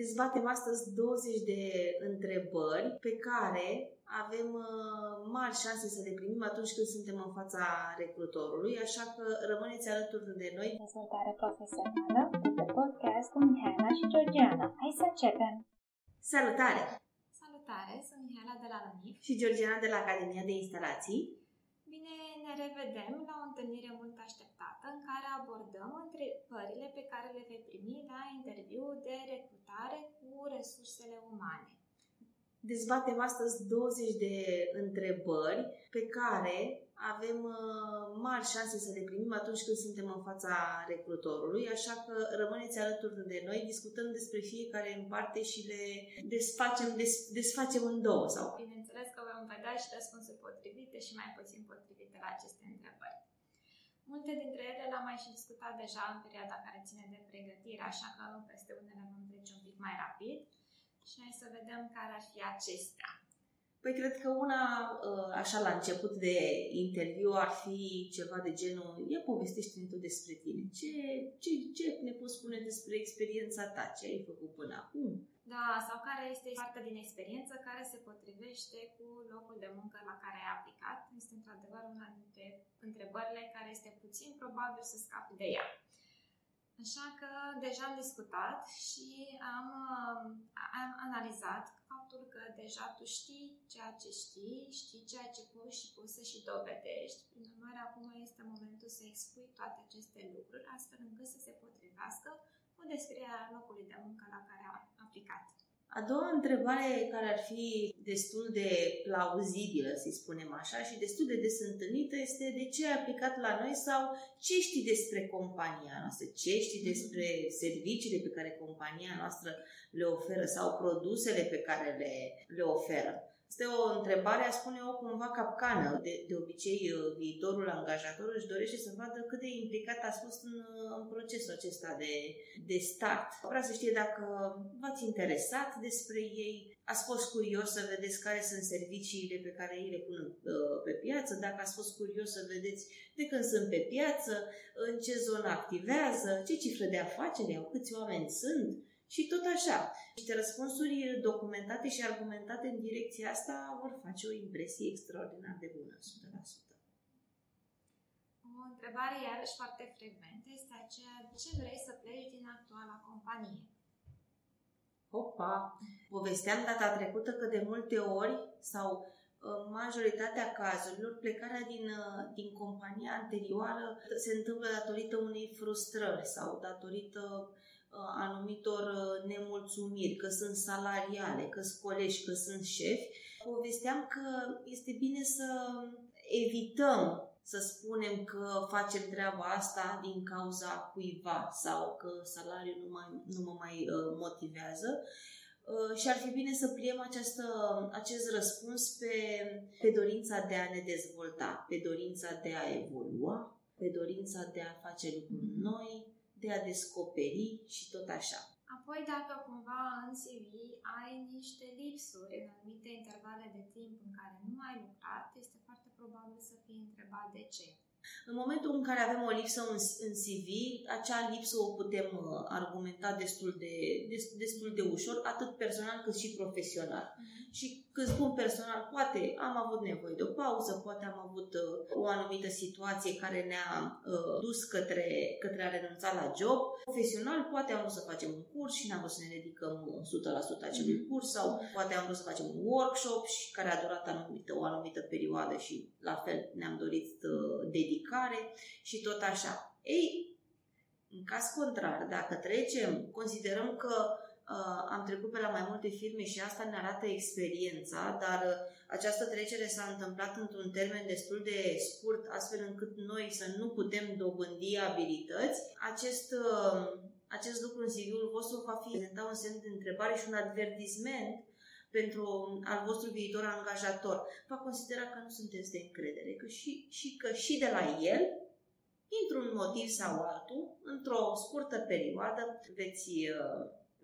Dezbatem astăzi 20 de întrebări pe care avem uh, mari șanse să le primim atunci când suntem în fața recrutorului, așa că rămâneți alături de noi. Dezvoltare profesională de podcast cu Mihaela și Georgiana. Hai să începem! Salutare! Salutare, sunt Mihaela de la LANIF și Georgiana de la Academia de Instalații. Bine ne revedem la o întâlnire mult așteptată în care abordăm întrebările pe care le vei primi la interviu de recrutare cu resursele umane. Dezbatem astăzi 20 de întrebări pe care avem uh, mari șanse să le primim atunci când suntem în fața recrutorului, așa că rămâneți alături de noi, discutăm despre fiecare în parte și le desfacem, des, desfacem în două. Sau... Bineînțeles că vom vedea și răspunsuri potrivite și mai puțin potrivite la aceste întrebări. Multe dintre ele le-am mai și discutat deja în perioada care ține de pregătire, așa că peste unele vom trece un pic mai rapid și hai să vedem care ar fi acestea. Păi cred că una, uh, așa la început de interviu, ar fi ceva de genul ia povestește-mi tu despre tine. Ce, ce, ce ne poți spune despre experiența ta? Ce ai făcut până acum? Da, sau care este parte din experiență care se potrivește cu locul de muncă la care ai aplicat. Este într-adevăr una dintre întrebările care este puțin probabil să scapi de ea. Așa că deja am discutat și am, am analizat faptul că deja tu știi ceea ce știi, știi ceea ce poți și poți să și dovedești. Prin urmare, acum este momentul să expui toate aceste lucruri, astfel încât să se potrivească cu descrierea locului de muncă la care am aplicat. A doua întrebare care ar fi destul de plauzibilă, să spunem așa, și destul de des întâlnită este de ce ai aplicat la noi sau ce știi despre compania noastră, ce știi despre serviciile pe care compania noastră le oferă sau produsele pe care le, le oferă. Este o întrebare, aș spune eu, cumva capcană. De, de obicei, uh, viitorul angajator își dorește să vadă cât de implicat a fost în, uh, în procesul acesta de, de start. Vrea să știe dacă v-ați interesat despre ei, ați fost curios să vedeți care sunt serviciile pe care ei le pun uh, pe piață, dacă ați fost curios să vedeți de când sunt pe piață, în ce zonă activează, ce cifre de afaceri au, câți oameni sunt, și tot așa. Niște răspunsuri documentate și argumentate în direcția asta vor face o impresie extraordinar de bună, 100%. O întrebare iarăși foarte frecventă este aceea de ce vrei să pleci din actuala companie? Opa! Povesteam data trecută că de multe ori sau majoritatea cazurilor, plecarea din, din compania anterioară se întâmplă datorită unei frustrări sau datorită Uh, anumitor uh, nemulțumiri, că sunt salariale, că sunt colegi, că sunt șefi, povesteam că este bine să evităm să spunem că facem treaba asta din cauza cuiva sau că salariul nu, mai, nu mă mai uh, motivează. Și ar fi bine să pliem această, acest răspuns pe, pe dorința de a ne dezvolta, pe dorința de a evolua, pe dorința de a face lucruri noi, de a descoperi și tot așa. Apoi, dacă cumva în CV ai niște lipsuri în anumite intervale de timp în care nu ai lucrat, este foarte probabil să fii întrebat de ce. În momentul în care avem o lipsă în, în CV, acea lipsă o putem uh, argumenta destul de, destul de ușor, atât personal cât și profesional. Mm-hmm. Și când spun personal, poate am avut nevoie de o pauză, poate am avut uh, o anumită situație care ne-a uh, dus către, către a renunța la job. Profesional, poate am vrut să facem un curs și n-am vrut să ne dedicăm 100% acelui mm-hmm. curs sau poate am vrut să facem un workshop și care a durat anumită, o anumită perioadă și la fel ne-am dorit uh, dedicare și tot așa. Ei, în caz contrar, dacă trecem, considerăm că Uh, am trecut pe la mai multe filme și asta ne arată experiența, dar uh, această trecere s-a întâmplat într-un termen destul de scurt, astfel încât noi să nu putem dobândi abilități. Acest, uh, acest lucru în CV-ul vostru va fi prezenta un semn de întrebare și un advertisment pentru al vostru viitor angajator. Va considera că nu sunteți de încredere că și, și că și de la el într-un motiv sau altul, într-o scurtă perioadă, veți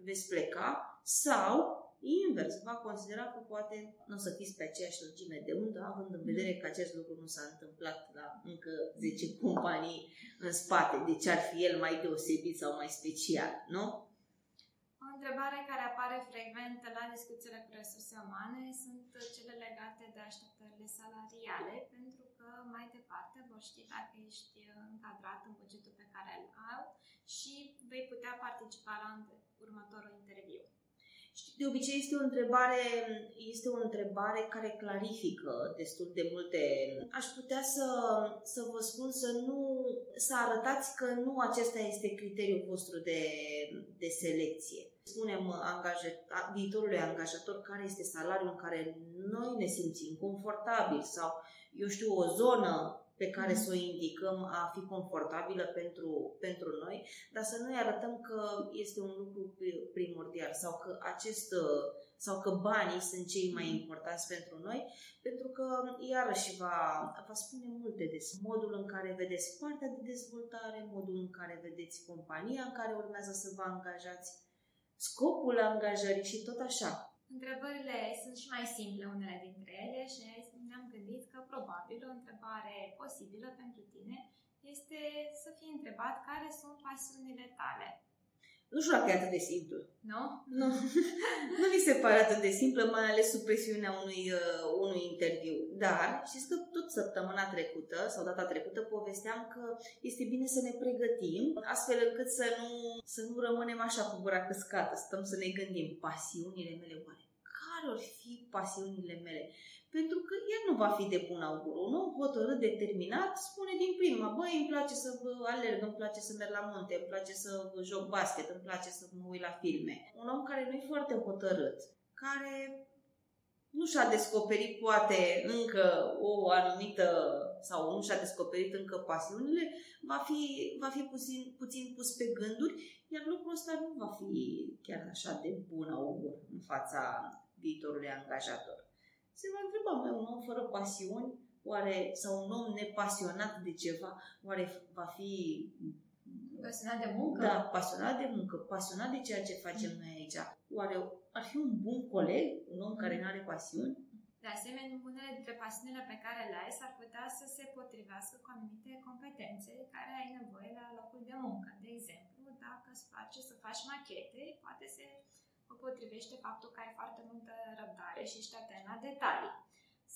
veți pleca sau invers, va considera că poate nu o să fiți pe aceeași lungime de undă, având în vedere că acest lucru nu s-a întâmplat la încă 10 companii în spate, deci ar fi el mai deosebit sau mai special, nu? O întrebare care apare frecvent la discuțiile cu resurse umane sunt cele legate de așteptările salariale, pentru că mai departe vor ști dacă ești încadrat în bugetul pe care îl au și vei putea participa la următorul interviu. De obicei este o întrebare, este o întrebare care clarifică destul de multe. Aș putea să, să vă spun să nu să arătați că nu acesta este criteriul vostru de, de selecție. Spunem angaja, viitorului angajator care este salariul în care noi ne simțim confortabil sau, eu știu, o zonă pe care să o indicăm a fi confortabilă pentru, pentru noi, dar să nu-i arătăm că este un lucru primordial sau că acest sau că banii sunt cei mai importanți pentru noi, pentru că iarăși va, va spune multe despre modul în care vedeți partea de dezvoltare, modul în care vedeți compania în care urmează să vă angajați, scopul angajării și tot așa. Întrebările sunt și mai simple unele dintre ele și ne-am gândit că probabil o întrebare posibilă pentru tine este să fii întrebat care sunt pasiunile tale. Nu știu dacă e atât de simplu. Nu? Nu. nu mi se pare atât de simplu, mai ales sub presiunea unui, uh, unui interviu. Dar știți că tot săptămâna trecută sau data trecută povesteam că este bine să ne pregătim astfel încât să nu, să nu rămânem așa cu gura căscată, stăm să ne gândim pasiunile mele oare. Care ar fi pasiunile mele? pentru că el nu va fi de bun augur. Un om hotărât, determinat, spune din prima, băi, îmi place să alerg, îmi place să merg la munte, îmi place să joc basket, îmi place să mă uit la filme. Un om care nu e foarte hotărât, care nu și-a descoperit poate încă o anumită sau nu și-a descoperit încă pasiunile, va fi, va fi puțin, puțin pus pe gânduri, iar lucrul ăsta nu va fi chiar așa de bun augur în fața viitorului angajator se va întreba, mai un om fără pasiuni, oare, sau un om nepasionat de ceva, oare va fi Pasionat de muncă? Da, pasionat de muncă, pasionat de ceea ce facem noi aici. Oare ar fi un bun coleg, un om care nu are pasiuni? De asemenea, unele dintre pasiunile pe care le ai s-ar putea să se potrivească cu anumite competențe care ai nevoie la locul de muncă. De exemplu, dacă îți place să faci machete, poate se potrivește faptul că ai foarte multă răbdare și ești atent la detalii.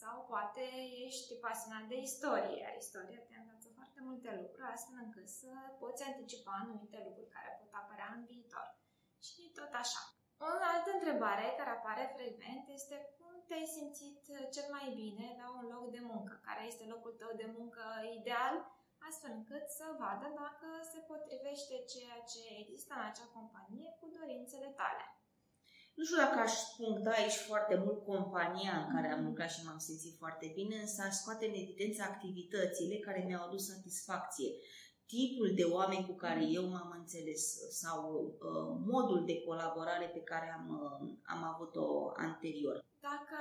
Sau poate ești pasionat de istorie, iar istoria te învață foarte multe lucruri, astfel încât să poți anticipa anumite lucruri care pot apărea în viitor. Și tot așa. O altă întrebare care apare frecvent este cum te-ai simțit cel mai bine la un loc de muncă? Care este locul tău de muncă ideal? astfel încât să vadă dacă se potrivește ceea ce există în acea companie cu dorințele tale. Nu știu dacă aș puncta aici foarte mult compania în care am lucrat și m-am simțit foarte bine, însă aș scoate în evidență activitățile care mi-au adus satisfacție. Tipul de oameni cu care eu m-am înțeles sau uh, modul de colaborare pe care am, uh, am avut-o anterior. Dacă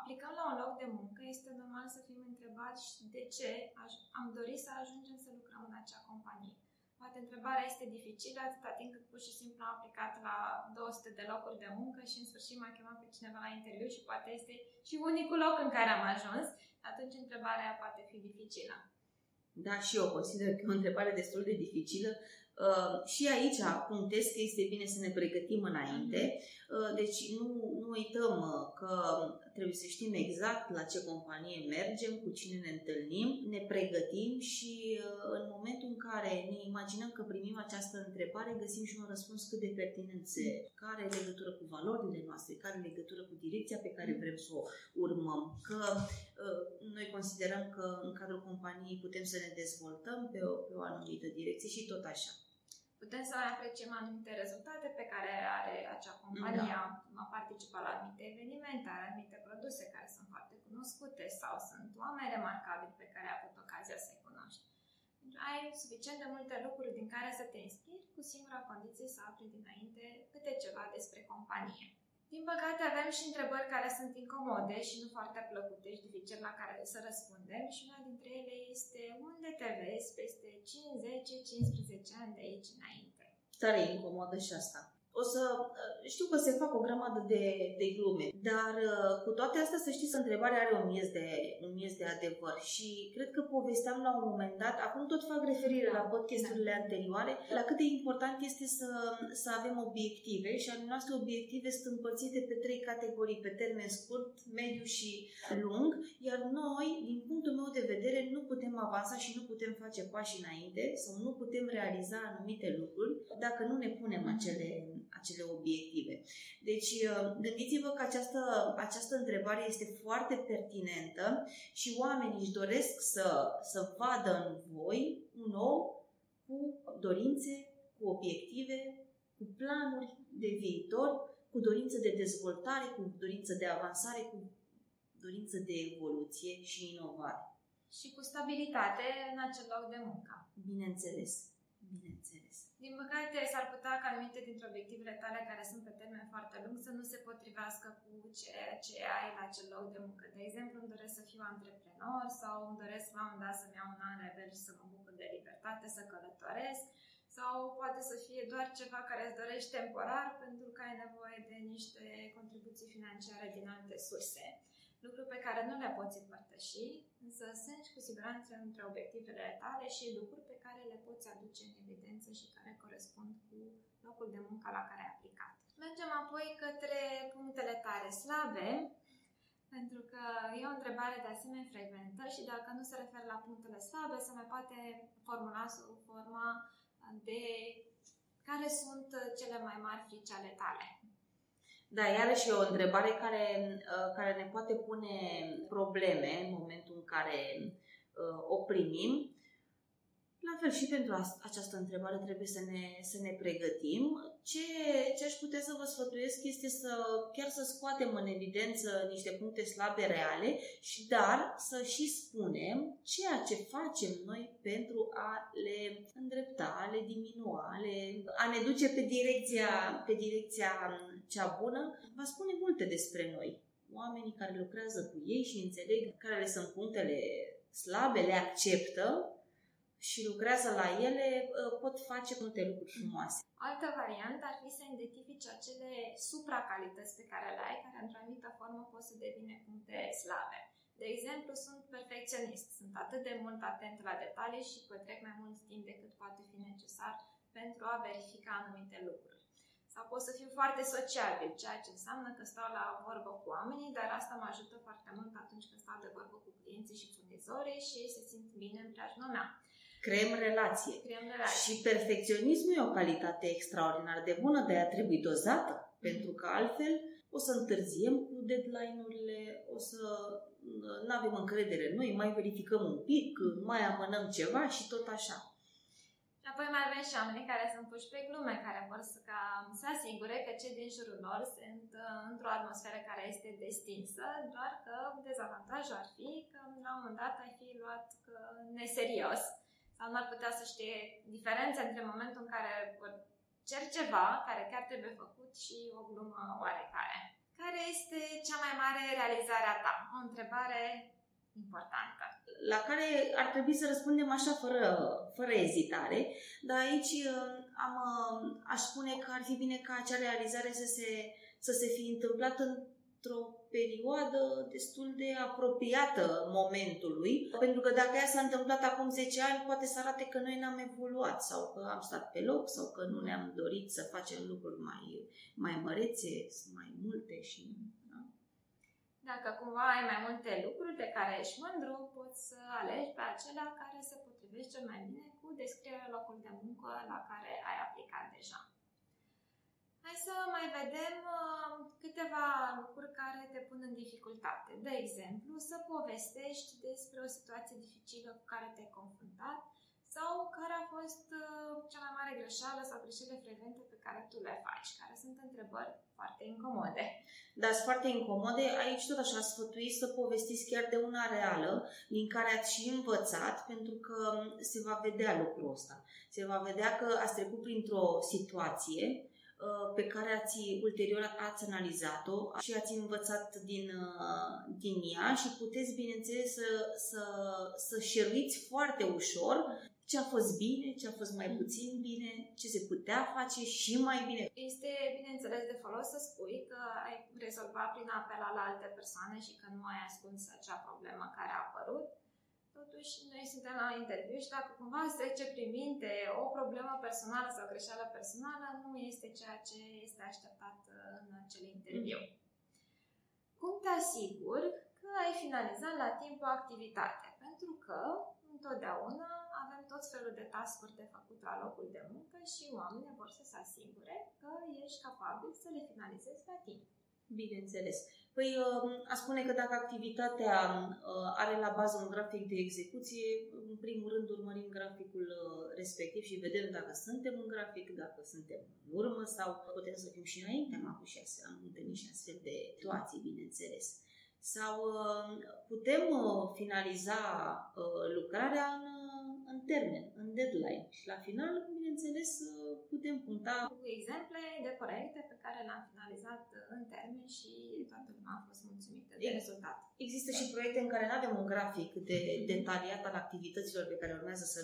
aplicăm la un loc de muncă, este normal să fim întrebați de ce am dorit să ajungem să lucrăm în acea companie. Poate întrebarea este dificilă atâta timp cât pur și simplu am aplicat la 200 de locuri de muncă și în sfârșit m-a chemat pe cineva la interviu și poate este și unicul loc în care am ajuns, atunci întrebarea poate fi dificilă. Da, și eu consider că e o întrebare destul de dificilă Uh, și aici punctez că este bine să ne pregătim înainte. Mhm. Uh, deci nu, nu uităm uh, că trebuie să știm exact la ce companie mergem, cu cine ne întâlnim, ne pregătim și uh, în momentul în care ne imaginăm că primim această întrebare, găsim și un răspuns cât de pertinent se, care are legătură cu valorile noastre, care are legătură cu direcția pe care vrem să o urmăm. Că uh, noi considerăm că în cadrul companiei putem să ne dezvoltăm pe o, pe o anumită direcție și tot așa. Putem să apreciem anumite rezultate pe care are acea companie, da. a participat la anumite evenimente, are anumite produse care sunt foarte cunoscute sau sunt oameni remarcabili pe care ai avut ocazia să-i cunoști. Deci ai suficient de multe lucruri din care să te inspiri, cu singura condiție să afli dinainte câte ceva despre companie. Din păcate avem și întrebări care sunt incomode și nu foarte plăcute și dificil la care să răspundem și una dintre ele este unde te vezi peste 5, 10, 15 ani de aici înainte? Tare incomodă și asta. O să știu că se fac o grămadă de, de glume, dar cu toate astea să știți că întrebarea are un miez, de, un miez de adevăr și cred că povesteam la un moment dat, acum tot fac referire la podcasturile anterioare, la cât de important este să, să avem obiective și ale noastre obiective sunt împărțite pe trei categorii, pe termen scurt, mediu și lung, iar noi, din punctul meu de vedere, nu putem avansa și nu putem face pași înainte sau nu putem realiza anumite lucruri dacă nu ne punem acele acele obiective. Deci, uh, gândiți-vă că această, această întrebare este foarte pertinentă și oamenii își doresc să, să vadă în voi un om cu dorințe, cu obiective, cu planuri de viitor, cu dorință de dezvoltare, cu dorință de avansare, cu dorință de evoluție și inovare. Și cu stabilitate în acel loc de muncă. Bineînțeles. Bineînțeles. Din păcate, s-ar putea ca anumite dintre obiectivele tale care sunt pe termen foarte lung să nu se potrivească cu ceea ce ai la acel loc de muncă. De exemplu, îmi doresc să fiu antreprenor sau îmi doresc la un dat să-mi iau un an rebel și să mă bucur de libertate, să călătoresc sau poate să fie doar ceva care îți dorești temporar pentru că ai nevoie de niște contribuții financiare din alte surse lucruri pe care nu le poți împărtăși, însă sunt cu siguranță între obiectivele tale și lucruri pe care le poți aduce în evidență și care corespund cu locul de muncă la care ai aplicat. Mergem apoi către punctele tale slabe, pentru că e o întrebare de asemenea frecventă și dacă nu se referă la punctele slabe, se mai poate formula sub forma de care sunt cele mai mari frici ale tale. Da, iarăși e o întrebare care, uh, care ne poate pune probleme în momentul în care uh, o primim. La fel și pentru această întrebare trebuie să ne, să ne pregătim. Ce, ce aș putea să vă sfătuiesc este să chiar să scoatem în evidență niște puncte slabe reale și dar să și spunem ceea ce facem noi pentru a le îndrepta, a le diminua, a, le, a ne duce pe direcția, pe direcția cea bună, va spune multe despre noi. Oamenii care lucrează cu ei și înțeleg care le sunt punctele slabe, le acceptă și lucrează la ele, uh, pot face multe lucruri frumoase. Altă variantă ar fi să identifici acele supracalități pe care le ai, care într-o anumită formă pot să devină puncte slabe. De exemplu, sunt perfecționist, sunt atât de mult atent la detalii și petrec mai mult timp decât poate fi necesar pentru a verifica anumite lucruri. Sau pot să fiu foarte sociabil, ceea ce înseamnă că stau la vorbă cu oamenii, dar asta mă ajută foarte mult atunci când stau de vorbă cu clienții și furnizorii și ei se simt bine în preajma mea. Creăm relație. Creăm relație. Și perfecționismul e o calitate extraordinar de bună, de a trebui dozată, mm. pentru că altfel o să întârziem cu deadline-urile, o să nu avem încredere în noi, mai verificăm un pic, mai amânăm ceva și tot așa. Și apoi mai avem și oamenii care sunt puși pe glume, care vor să, ca, să asigure că cei din jurul lor sunt uh, într-o atmosferă care este destinsă, doar că dezavantajul ar fi că la un moment dat ai fi luat că neserios sau nu ar putea să știe diferența între momentul în care cer ceva care chiar trebuie făcut și o glumă oarecare. Care este cea mai mare realizare a ta? O întrebare importantă. La care ar trebui să răspundem așa fără, fără ezitare, dar aici uh, am, uh, aș spune că ar fi bine ca acea realizare să se, să se fi întâmplat în într-o perioadă destul de apropiată momentului, pentru că dacă ea s-a întâmplat acum 10 ani, poate să arate că noi n-am evoluat sau că am stat pe loc sau că nu ne-am dorit să facem lucruri mai, mai mărețe, mai multe și... Da? Dacă cumva ai mai multe lucruri de care ești mândru, poți să alegi pe acelea care se potrivește mai bine cu descrierea locului de muncă la care ai aplicat deja. Hai să mai vedem uh, câteva lucruri care te pun în dificultate. De exemplu, să povestești despre o situație dificilă cu care te-ai confruntat sau care a fost uh, cea mai mare greșeală sau greșelile frecvente pe care tu le faci, care sunt întrebări foarte incomode. Da, sunt foarte incomode. Aici tot așa sfătuiți să povestiți chiar de una reală, din care ați și învățat, pentru că um, se va vedea lucrul ăsta. Se va vedea că ați trecut printr-o situație Uh, pe care ați ulterior ați analizat-o și ați învățat din, uh, din ea și puteți, bineînțeles, să, să, să șeruiți foarte ușor ce a fost bine, ce a fost mai puțin bine, ce se putea face și mai bine. Este, bineînțeles, de folos să spui că ai rezolvat prin apel la alte persoane și că nu ai ascuns acea problemă care a apărut. Totuși, noi suntem la interviu și dacă cumva îți trece prin minte o problemă personală sau o greșeală personală, nu este ceea ce este așteptat în acel interviu. Mm. Cum te asiguri că ai finalizat la timp o activitate? Pentru că întotdeauna avem tot felul de tascuri de făcut la locul de muncă și oamenii vor să se asigure că ești capabil să le finalizezi la timp. Bineînțeles. Păi, um, a spune că dacă activitatea uh, are la bază un grafic de execuție, în primul rând urmărim graficul uh, respectiv și vedem dacă suntem în grafic, dacă suntem în urmă sau putem să fim și înainte. Am avut și am întâlnit și astfel de situații, bineînțeles sau uh, putem uh, finaliza uh, lucrarea în, în termen, în deadline. Și la final, bineînțeles, putem puncta cu exemple de proiecte pe care le-am finalizat în termen și toată lumea a fost mulțumită de rezultat. Există și proiecte în care nu avem un grafic de, detaliat al activităților pe care urmează să,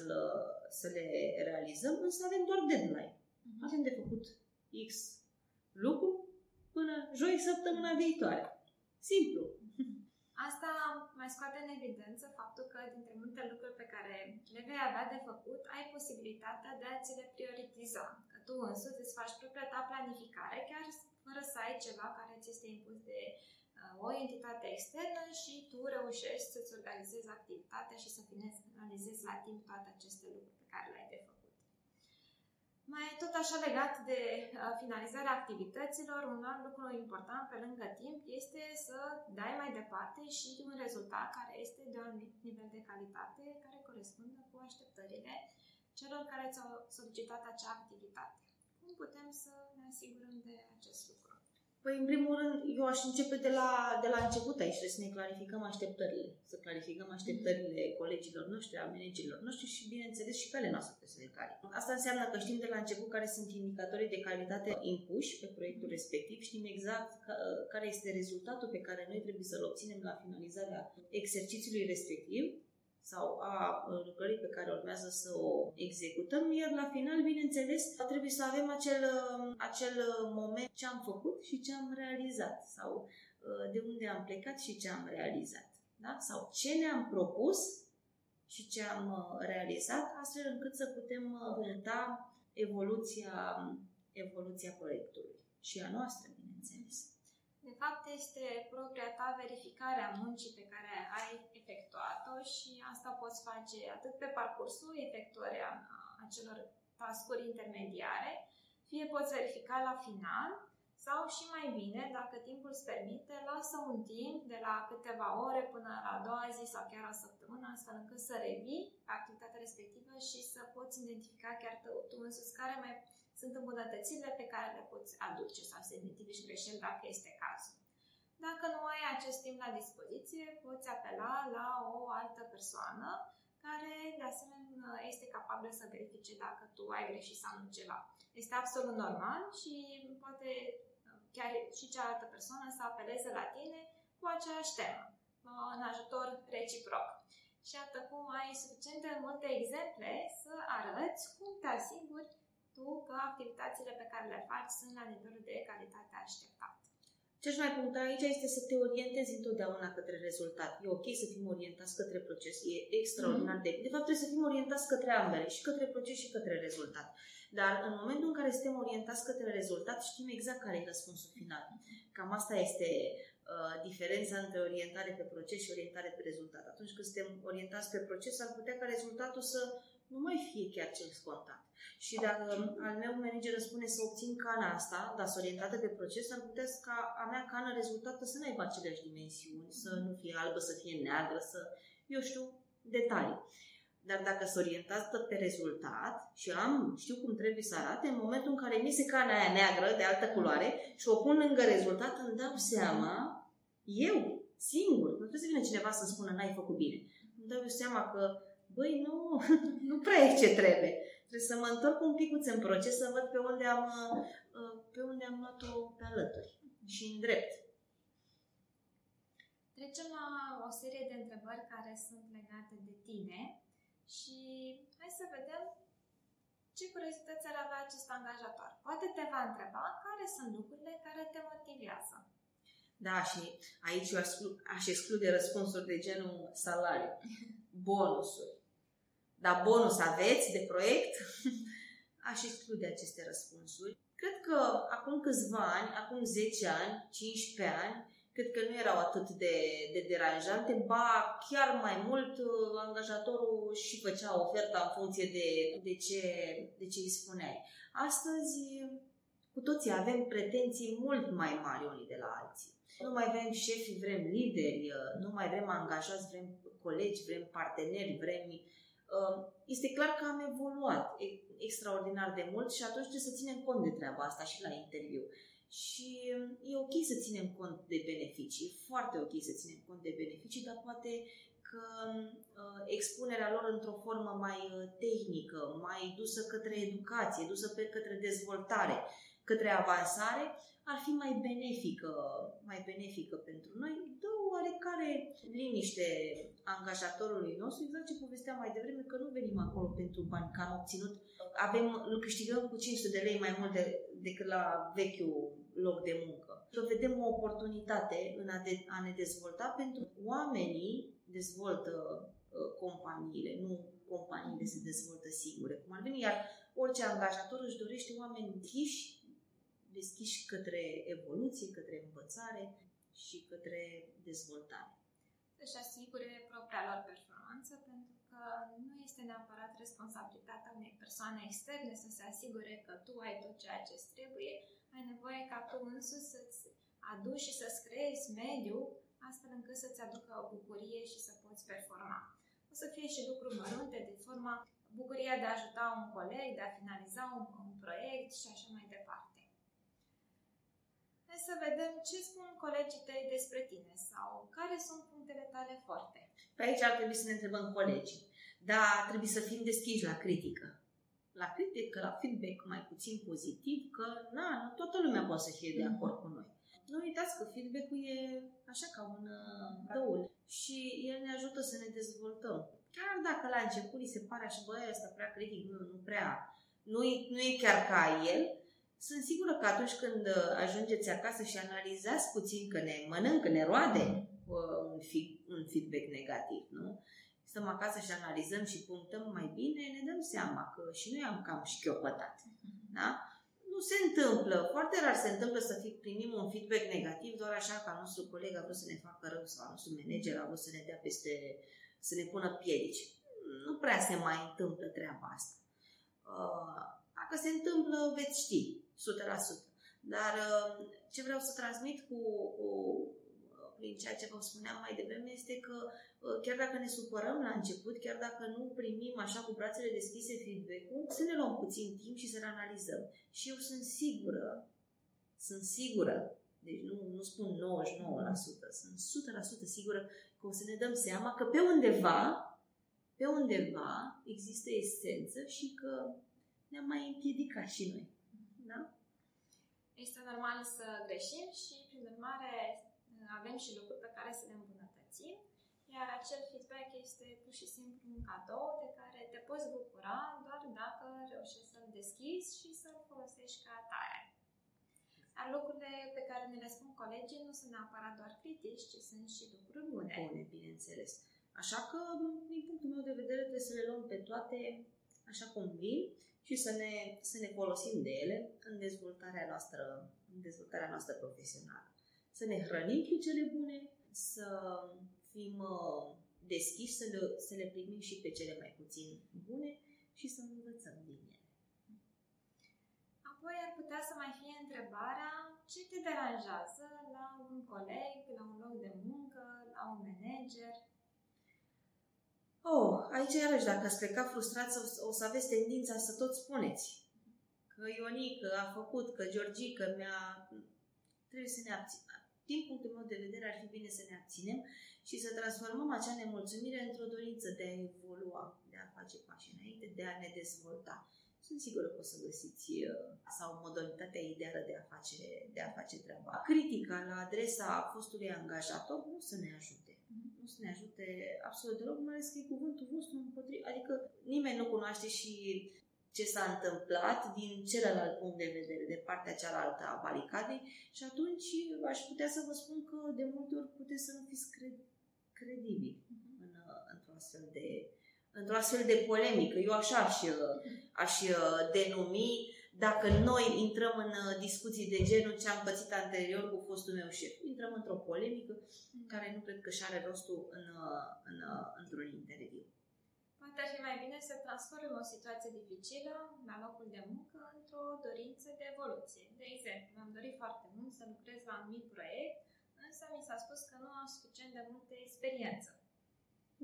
să le realizăm, însă avem doar deadline. Uh-huh. Avem de făcut X lucru până joi săptămâna viitoare. Simplu. Asta mai scoate în evidență faptul că dintre multe lucruri pe care le vei avea de făcut, ai posibilitatea de a ți le prioritiza. Că tu însuți îți faci propria ta planificare, chiar fără să ai ceva care ți este impus de uh, o entitate externă și tu reușești să-ți organizezi activitatea și să finalizezi la timp toate aceste lucruri pe care le-ai de făcut. Mai tot așa legat de uh, finalizarea activităților, un alt lucru important pe lângă timp este să dai mai departe și un rezultat care este de un anumit nivel de calitate care corespunde cu așteptările celor care ți-au solicitat acea activitate. Cum putem să ne asigurăm de acest lucru? Păi, în primul rând, eu aș începe de la, de la început aici, trebuie să ne clarificăm așteptările, să clarificăm așteptările colegilor noștri, a managerilor noștri și, bineînțeles, și pe ale noastre trebuie să le clarificăm. Asta înseamnă că știm de la început care sunt indicatorii de calitate impuși pe proiectul respectiv, știm exact ca, care este rezultatul pe care noi trebuie să-l obținem la finalizarea exercițiului respectiv sau a lucrării pe care urmează să o executăm, iar la final, bineînțeles, trebuie să avem acel, acel moment ce am făcut și ce am realizat sau de unde am plecat și ce am realizat. Da? Sau ce ne-am propus și ce am realizat, astfel încât să putem puncta evoluția, evoluția proiectului și a noastră, bineînțeles. De fapt, este propria ta verificare a muncii pe care ai efectuat-o și asta poți face atât pe parcursul efectuării acelor tascuri intermediare, fie poți verifica la final sau și mai bine, dacă timpul îți permite, lasă un timp de la câteva ore până la a doua zi sau chiar o săptămână, astfel încât să revii activitatea respectivă și să poți identifica chiar tu însuți care mai sunt îmbunătățirile pe care le poți aduce sau să identifici greșeli dacă este cazul. Dacă nu ai acest timp la dispoziție, poți apela la o altă persoană care, de asemenea, este capabil să verifice dacă tu ai greșit sau nu ceva. Este absolut normal și poate chiar și cealaltă persoană să apeleze la tine cu aceeași temă, în ajutor reciproc. Și atât cum ai suficient de multe exemple să arăți cum te asiguri tu că activitățile pe care le faci sunt la nivelul de calitate așteptat. Ce aș mai puncta aici este să te orientezi întotdeauna către rezultat. E ok să fim orientați către proces, e extraordinar de... De fapt, trebuie să fim orientați către ambele, și către proces și către rezultat. Dar în momentul în care suntem orientați către rezultat, știm exact care e răspunsul final. Cam asta este uh, diferența între orientare pe proces și orientare pe rezultat. Atunci când suntem orientați pe proces, ar putea ca rezultatul să nu mai fie chiar cel scontat. Și dacă al meu manager îmi spune să obțin cana asta, dar să orientată pe proces, ar putea ca a mea cană rezultată să nu aibă aceleași dimensiuni, să nu fie albă, să fie neagră, să, eu știu, detalii. Dar dacă sunt orientată pe rezultat și am, știu cum trebuie să arate, în momentul în care mi se cana aia neagră de altă culoare și o pun lângă rezultat, îmi dau seama, eu, singur, nu trebuie să vină cineva să spună n-ai făcut bine. Îmi dau eu seama că, băi, nu, nu prea e ce trebuie. Trebuie să mă întorc un pic în proces să văd pe unde am, uh, pe unde am luat-o pe alături și în drept. Trecem la o serie de întrebări care sunt legate de tine Și hai să vedem ce curiozități ar avea acest angajator. Poate te va întreba care sunt lucrurile care te motivează. Da, și aici eu aș, aș exclude răspunsuri de genul salariu, bonusuri. Dar bonus aveți de proiect? aș exclude aceste răspunsuri. Cred că acum câțiva ani, acum 10 ani, 15 ani, cred că nu erau atât de, de deranjante, ba chiar mai mult angajatorul și făcea oferta în funcție de, de, ce, de ce îi spuneai. Astăzi cu toții avem pretenții mult mai mari unii de la alții. Nu mai vrem șefi, vrem lideri, nu mai vrem angajați, vrem colegi, vrem parteneri, vrem... Este clar că am evoluat extraordinar de mult și atunci trebuie să ținem cont de treaba asta și la interviu. Și e ok să ținem cont de beneficii, foarte ok să ținem cont de beneficii, dar poate că uh, expunerea lor într-o formă mai uh, tehnică, mai dusă către educație, dusă pe către dezvoltare, către avansare, ar fi mai benefică, mai benefică pentru noi, dă oarecare liniște angajatorului nostru, exact ce povesteam mai devreme, că nu venim acolo pentru bani, că am obținut, avem, nu câștigăm cu 500 de lei mai mult de, decât la vechiul loc de muncă. Să vedem o oportunitate în a, de, a ne dezvolta pentru oamenii dezvoltă uh, companiile, nu companiile se dezvoltă singure, cum ar veni, iar orice angajator își dorește oameni închiși deschiși către evoluție, către învățare și către dezvoltare. Să-și asigure propria lor performanță, pentru că nu este neapărat responsabilitatea unei persoane externe să se asigure că tu ai tot ceea ce îți trebuie, ai nevoie ca tu însuți să-ți aduci și să-ți creezi mediul astfel încât să-ți aducă o bucurie și să poți performa. O să fie și lucruri mărunte, de forma bucuria de a ajuta un coleg, de a finaliza un, un proiect și așa mai departe. Hai să vedem ce spun colegii tăi despre tine sau care sunt punctele tale forte. Pe aici ar trebui să ne întrebăm colegii. Da, trebuie să fim deschiși la critică. La critică, la feedback mai puțin pozitiv, că na, nu toată lumea poate să fie de mhm. acord cu noi. Nu uitați că feedback-ul e așa ca un uh, dăul și el ne ajută să ne dezvoltăm. Chiar dacă la început îi se pare așa, băi, ăsta prea critic, nu, nu prea, nu e, nu e chiar ca el, sunt sigură că atunci când uh, ajungeți acasă și analizați puțin că ne mănâncă, ne roade uh, un, un feedback negativ, nu? Stăm acasă și analizăm și punctăm mai bine, ne dăm seama că și noi am cam șchiopătat. Da? Nu se întâmplă, foarte rar se întâmplă să fi, primim un feedback negativ doar așa că al nostru coleg a vrut să ne facă rău sau al nostru manager a vrut să ne dea peste, să ne pună piedici. Nu prea se mai întâmplă treaba asta. Uh, dacă se întâmplă, veți ști 100%. Dar uh, ce vreau să transmit cu, cu prin ceea ce vă spuneam mai devreme este că uh, chiar dacă ne supărăm la început, chiar dacă nu primim așa cu brațele deschise feedback-ul, să ne luăm puțin timp și să-l analizăm. Și eu sunt sigură, sunt sigură, deci nu, nu spun 99%, sunt 100% sigură că o să ne dăm seama că pe undeva, pe undeva există esență și că ne-am mai împiedicat și noi. Da? Este normal să greșim și, prin urmare, avem și lucruri pe care să le îmbunătățim, iar acel feedback este pur și simplu un cadou de care te poți bucura doar dacă reușești să-l deschizi și să-l folosești ca atare. Dar lucrurile pe care ne le spun colegii nu sunt neapărat doar critici, ci sunt și lucruri bune. Bune, bineînțeles. Așa că, din punctul meu de vedere, trebuie să le luăm pe toate așa cum vin și să ne, să ne folosim de ele în dezvoltarea noastră, în dezvoltarea noastră profesională. Să ne hrănim cu cele bune, să fim uh, deschiși, să le, să le primim și pe cele mai puțin bune și să învățăm din ele. Apoi ar putea să mai fie întrebarea ce te deranjează la un coleg, la un loc de muncă, la un manager, Oh, aici iarăși, dacă ați plecat frustrați, o, o să aveți tendința să tot spuneți. Că Ionică a făcut, că Georgica mi-a... Trebuie să ne abținem. Din punctul meu de vedere, ar fi bine să ne abținem și să transformăm acea nemulțumire într-o dorință de a evolua, de a face pași înainte, de a ne dezvolta. Sunt sigură că o să găsiți uh, sau modalitatea ideală de a face, de a face treaba. Critica la adresa fostului angajator nu să ne ajute. Nu să ne ajute absolut deloc, mai ales că e cuvântul vostru împotriva. Adică nimeni nu cunoaște și ce s-a întâmplat din celălalt punct de vedere, de partea cealaltă a baricadei și atunci aș putea să vă spun că de multe ori puteți să nu fiți cred- credibili Mhm. în, într-o astfel de într-o astfel de polemică. Eu așa aș, aș denumi dacă noi intrăm în discuții de genul ce am pățit anterior cu fostul meu șef. Intrăm într-o polemică care nu cred că și are rostul în, în, într-un interviu. Poate ar fi mai bine să transformăm o situație dificilă la locul de muncă într-o dorință de evoluție. De exemplu, mi-am dorit foarte mult să lucrez la un mic proiect, însă mi s-a spus că nu am suficient de multă experiență.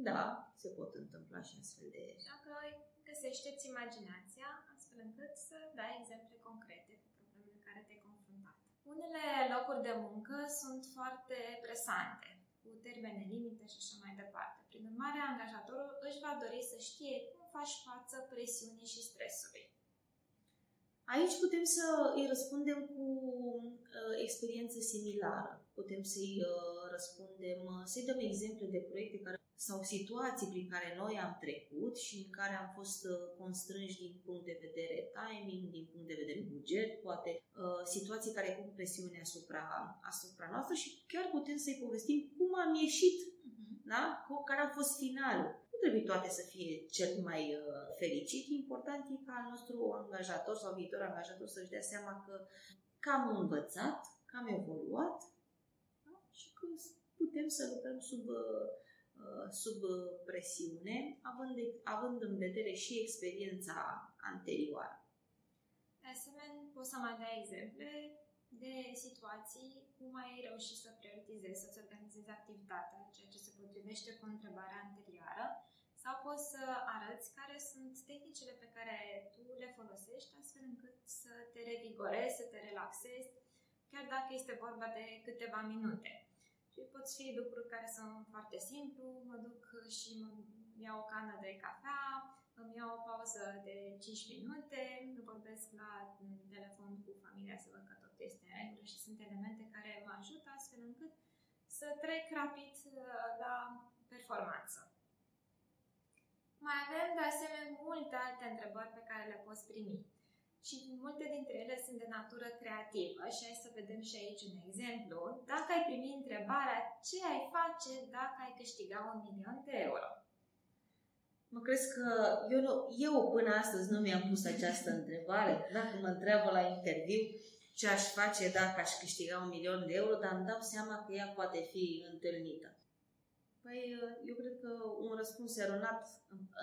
Da, se pot întâmpla și astfel de... Așa că găsește-ți imaginația astfel încât să dai exemple concrete cu problemele care te-ai confruntat. Unele locuri de muncă sunt foarte presante, cu termene limite și așa mai departe. Prin urmare, angajatorul își va dori să știe cum faci față presiunii și stresului. Aici putem să îi răspundem cu uh, experiență similară. Putem să-i uh, răspundem, uh, să-i dăm exemple de proiecte care, sau situații prin care noi am trecut și în care am fost uh, constrânși din punct de vedere timing, din punct de vedere buget, poate uh, situații care pun presiune asupra, asupra noastră și chiar putem să-i povestim cum am ieșit, da? care a fost finalul. Nu trebuie toate să fie cel mai uh, fericit. Important e ca al nostru angajator sau viitor angajator să-și dea seama că, că am învățat, că am evoluat da? și că putem să lucrăm sub, uh, sub presiune, având, de, având în vedere și experiența anterioară. De asemenea, poți să mai dai exemple de situații cum ai reușit să prioritizezi, să-ți organizezi activitatea, ceea ce se potrivește cu întrebarea anterioară, sau poți să arăți care sunt tehnicile pe care tu le folosești astfel încât să te revigorezi, să te relaxezi, chiar dacă este vorba de câteva minute. Și pot fi lucruri care sunt foarte simplu, mă duc și mă iau o cană de cafea, îmi iau o pauză de 5 minute, vorbesc la telefon cu familia să văd că tot este în regulă și sunt elemente care mă ajută astfel încât să trec rapid la performanță. Mai avem de asemenea multe alte întrebări pe care le poți primi. Și multe dintre ele sunt de natură creativă și hai să vedem și aici un exemplu. Dacă ai primi întrebarea ce ai face dacă ai câștiga un milion de euro? Mă crezi că eu, nu, eu până astăzi nu mi-am pus această întrebare. Dacă mă întreabă la interviu ce aș face dacă aș câștiga un milion de euro, dar îmi dau seama că ea poate fi întâlnită. Păi, eu cred că un răspuns eronat,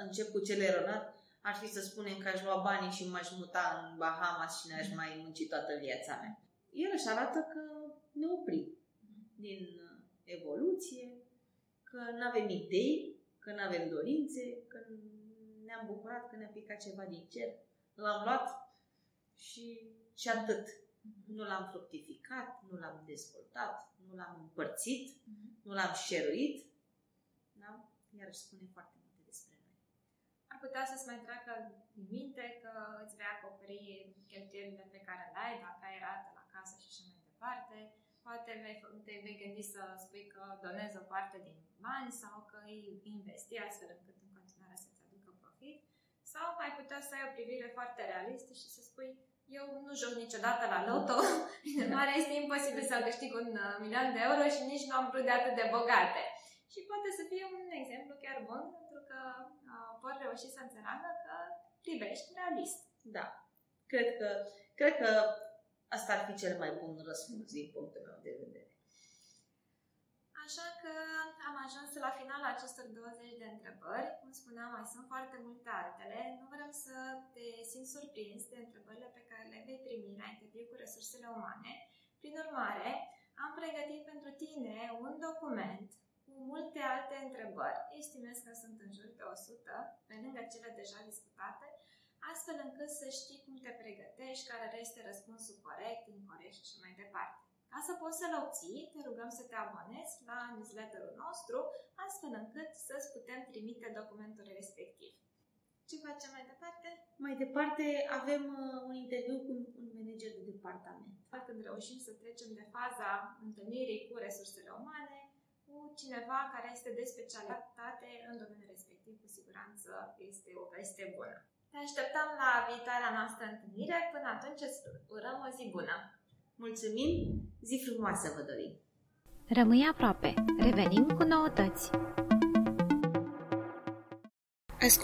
încep cu cel eronat, ar fi să spunem că aș lua banii și m-aș muta în Bahamas și n-aș mai munci toată viața mea. El își arată că ne oprim din evoluție, că nu avem idei, că nu avem dorințe, că ne-am bucurat că ne-a picat ceva din cer, l-am luat și, și atât. Nu l-am fructificat, nu l-am dezvoltat, nu l-am împărțit, nu l-am șeruit. Da? Iar își spune foarte multe despre noi. Ar putea să-ți mai treacă din minte că îți vei acoperi cheltuielile pe care le ai, dacă ai rată la casă și așa mai departe. Poate vei, te vei gândi să spui că donezi o parte din bani sau că îi investi astfel încât în continuare să-ți aducă profit. Sau ai putea să ai o privire foarte realistă și să spui eu nu joc niciodată la loto, în urmare este imposibil să câștig un uh, milion de euro și nici nu am vrut de atât de bogate. Și poate să fie un exemplu chiar bun, pentru că uh, vor reuși să înțeleagă că privești realist. Da. Cred că, cred că asta ar fi cel mai bun răspuns din punctul meu de vedere. Așa că am ajuns la finalul acestor 20 de întrebări. Cum spuneam, mai sunt foarte multe altele. Nu vrem să te simți surprins de întrebările pe care le vei primi la interviu cu resursele umane. Prin urmare, am pregătit pentru tine un document cu multe alte întrebări. Estimez că sunt în jur de 100, pe lângă cele deja discutate, astfel încât să știi cum te pregătești, care este răspunsul corect, incorrect și așa mai departe. Ca să poți să-l obții, te rugăm să te abonezi la newsletterul nostru, astfel încât să-ți putem trimite documentul respectiv. Ce facem mai departe? Mai departe avem uh, un interviu cu un manager de departament. Când reușim să trecem de faza întâlnirii cu resursele umane, cu cineva care este de specialitate în domeniul respectiv, cu siguranță este o veste bună. Te așteptăm la viitoarea noastră întâlnire. Până atunci îți urăm o zi bună! Mulțumim! Zi frumoasă vă dorim! Rămâi aproape! Revenim cu noutăți!